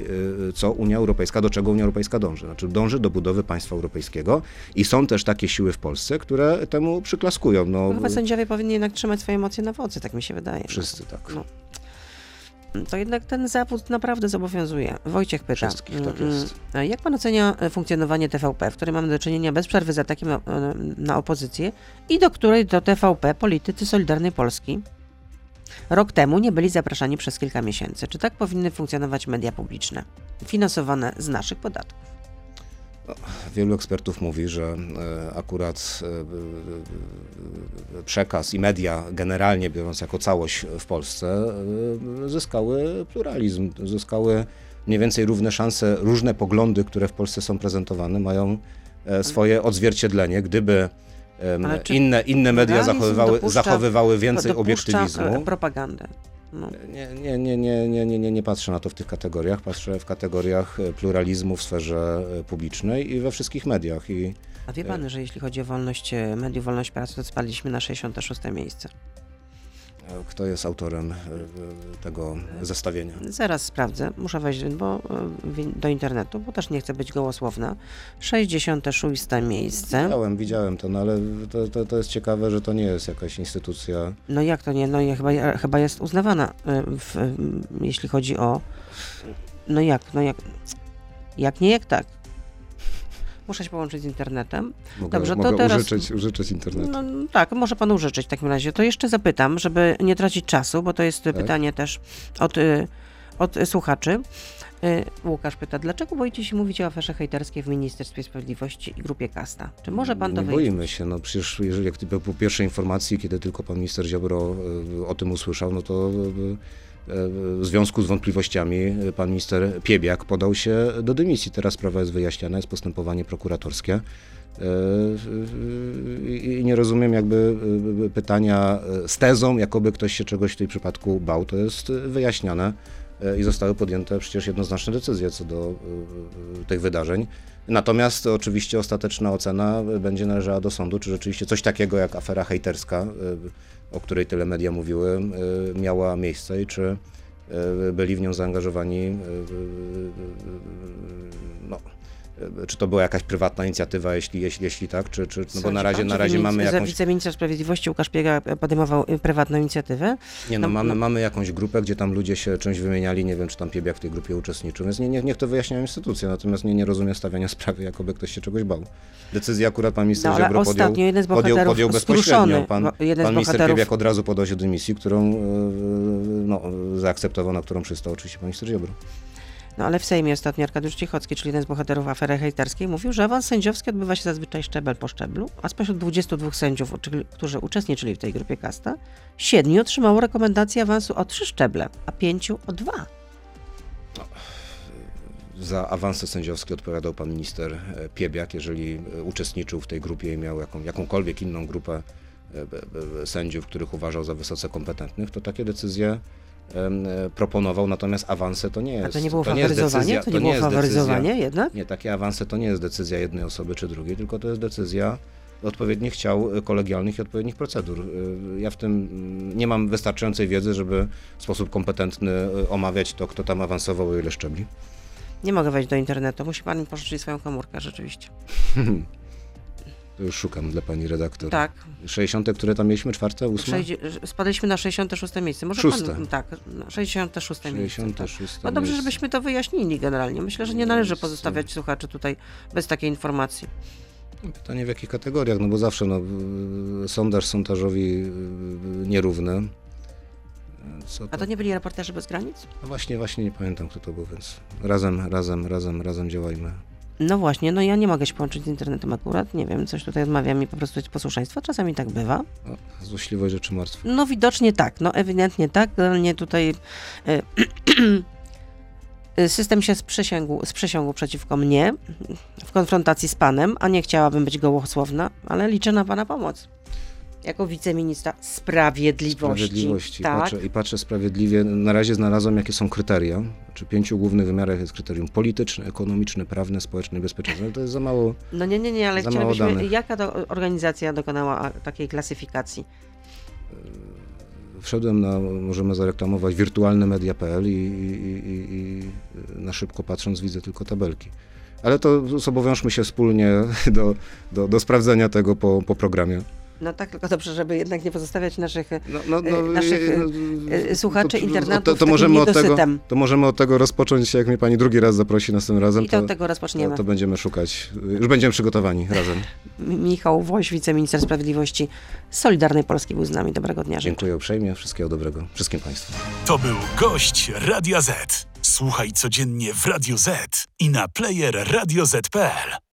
co Unia Europejska, do czego Unia Europejska dąży. Znaczy dąży do budowy państwa europejskiego i są też takie siły w Polsce, które temu przyklaskują. No, No, chyba sędziowie powinni jednak trzymać swoje emocje na wodzy, tak mi się wydaje. wszyscy tak. No. To jednak ten zawód naprawdę zobowiązuje. Wojciech pyta. Wszystkich, tak mm, jest. a Jak pan ocenia e, funkcjonowanie TVP, w którym mamy do czynienia bez przerwy z atakiem e, na opozycję i do której do TVP politycy Solidarnej Polski rok temu nie byli zapraszani przez kilka miesięcy? Czy tak powinny funkcjonować media publiczne, finansowane z naszych podatków? Wielu ekspertów mówi, że e, akurat e, e, przekaz i media generalnie biorąc jako całość w Polsce zyskały pluralizm, zyskały mniej więcej równe szanse, różne poglądy, które w Polsce są prezentowane, mają swoje odzwierciedlenie. Gdyby inne, inne media zachowywały, zachowywały więcej obiektywizmu. propagandę. No. Nie, nie, nie, nie, nie, nie, nie, nie patrzę na to w tych kategoriach. Patrzę w kategoriach e, pluralizmu w sferze e, publicznej i we wszystkich mediach. I A wie pan, że jeśli chodzi o wolność e, mediów, wolność prasy, to spadliśmy na 66 miejsce. E, kto jest autorem e, tego zestawienia? Zaraz sprawdzę, muszę wejść bo, e, do internetu, bo też nie chcę być gołosłowna. 66 miejsce. Widziałem, widziałem to, no ale to, to, to jest ciekawe, że to nie jest jakaś instytucja. No jak to nie? No i chyba, chyba jest uznawana, w, jeśli chodzi o... No jak, no jak... Jak nie, jak tak. Muszę się połączyć z internetem. Mogę, Dobrze, to mogę teraz- użyczyć, użyczyć internetu. No tak, może pan użyczyć w takim razie. To jeszcze zapytam, żeby nie tracić czasu, bo to jest Tak. pytanie też od, y, od słuchaczy. Y, Łukasz pyta, dlaczego boicie się mówić o aferze hejterskiej w Ministerstwie Sprawiedliwości i grupie Kasta? Czy może pan to Nie wyjaśnić? boimy się, no przecież jeżeli jak po pierwszej informacji, kiedy tylko pan minister Ziobro e, o tym usłyszał, no to e, e, w związku z wątpliwościami e, pan minister Piebiak podał się do dymisji. Teraz sprawa jest wyjaśniana, jest postępowanie prokuratorskie. E, I i nie rozumiem jakby pytania z tezą, jakoby ktoś się czegoś w tym przypadku bał. To jest wyjaśniane i zostały podjęte przecież jednoznaczne decyzje co do tych wydarzeń. Natomiast oczywiście ostateczna ocena będzie należała do sądu, czy rzeczywiście coś takiego jak afera hejterska, y, o której tyle media mówiły, miała miejsce i czy y, byli w nią zaangażowani, y, y, no, czy to była jakaś prywatna inicjatywa, jeśli, jeśli, jeśli tak, czy, czy no bo na razie, na razie mamy jakąś, Wiceminister Sprawiedliwości Łukasz Piega podejmował y, prywatną inicjatywę. nie no, no, mamy, no. mamy jakąś grupę, gdzie tam ludzie się czymś wymieniali, nie wiem, czy tam Piebiak w tej grupie uczestniczył, więc nie, nie, niech to wyjaśniają instytucje, natomiast nie, nie rozumiem stawiania sprawy, jakoby ktoś się czegoś bał. Decyzję akurat pan minister No Ziobro podjął, ostatnio jeden z podjął, podjął bezpośrednio. Pan, jeden pan minister bohaterów- Piebiak od razu podał się dymisji, którą e, no, zaakceptował, na którą przystał oczywiście pan minister Ziobro. No ale w Sejmie ostatnio Arkadiusz Cichocki, czyli jeden z bohaterów afery hejterskiej, mówił, że awans sędziowski odbywa się zazwyczaj szczebel po szczeblu, a spośród 22 sędziów, którzy uczestniczyli w tej grupie kasta, siedmiu otrzymało rekomendację awansu o trzy szczeble, a pięciu o dwa. Za awanse sędziowskie odpowiadał pan minister e, Piebiak, jeżeli e, uczestniczył w tej grupie i miał jaką, jakąkolwiek inną grupę e, sędziów, których uważał za wysoce kompetentnych, to takie decyzje proponował, natomiast awanse to nie jest. A to nie było to nie faworyzowanie? to nie było jest decyzja- faworyzowanie jednak? Nie, takie awanse to nie jest decyzja jednej osoby czy drugiej, tylko to jest decyzja odpowiednich ciał kolegialnych i odpowiednich procedur. Y, Ja w tym nie mam wystarczającej wiedzy, żeby w sposób kompetentny y, omawiać to, kto tam awansował i ile szczebli. Nie mogę wejść do internetu, musi pan mi pożyczyć swoją komórkę, rzeczywiście. To już szukam dla pani redaktor. Tak, 60, które tam mieliśmy? Czwarte, ósme? Spadliśmy na 66 miejsce. Może Szóste. Pan, tak, na 66 miejsce. Tak. 66 No dobrze, miejsce. żebyśmy to wyjaśnili generalnie. Myślę, że nie należy Miejsce. pozostawiać słuchaczy tutaj bez takiej informacji. Pytanie w jakich kategoriach, no bo zawsze no, y, sondaż sondażowi y, nierówny. E, Co A to nie byli reporterzy bez granic? No właśnie, właśnie nie pamiętam kto to był, więc razem, razem, razem, razem działajmy. No właśnie, no ja nie mogę się połączyć z internetem akurat, nie wiem, coś tutaj odmawia mi po prostu posłuszeństwa, czasami tak bywa. O, złośliwość rzeczy martwych. No widocznie tak, no ewidentnie tak, generalnie tutaj e, system się sprzysięgł, sprzysiągł przeciwko mnie w konfrontacji z panem, a nie chciałabym być gołosłowna, ale liczę na pana pomoc. Jako wiceministra sprawiedliwości. Sprawiedliwości. Tak. Patrzę, I patrzę sprawiedliwie. Na razie znalazłem, jakie są kryteria. Czy pięciu głównych wymiarach jest kryterium polityczne, ekonomiczne, prawne, społeczne i bezpieczeństwo. Ale to jest za mało. No nie, nie, nie, ale chcielibyśmy, jaka to organizacja dokonała takiej klasyfikacji? Wszedłem na, możemy zareklamować, wirtualnemedia.pl i, i, i, i na szybko patrząc widzę tylko tabelki. Ale to zobowiążmy się wspólnie do, do, do sprawdzenia tego po, po programie. No tak, tylko dobrze, żeby jednak nie pozostawiać naszych No, no, E, naszych, słuchaczy to, to, takim możemy od tego, to możemy od tego rozpocząć, jak mnie pani drugi raz zaprosi następnym razem, i to to, od tego rozpoczniemy. to, to będziemy szukać, już będziemy przygotowani razem. Mi- Michał Woś, wiceminister sprawiedliwości Solidarnej Polski był z nami. Dobrego dnia. życzę. Dziękuję uprzejmie, wszystkiego dobrego wszystkim państwu. To był gość Radia Z. Słuchaj codziennie w Radio Z i na player radioz.pl.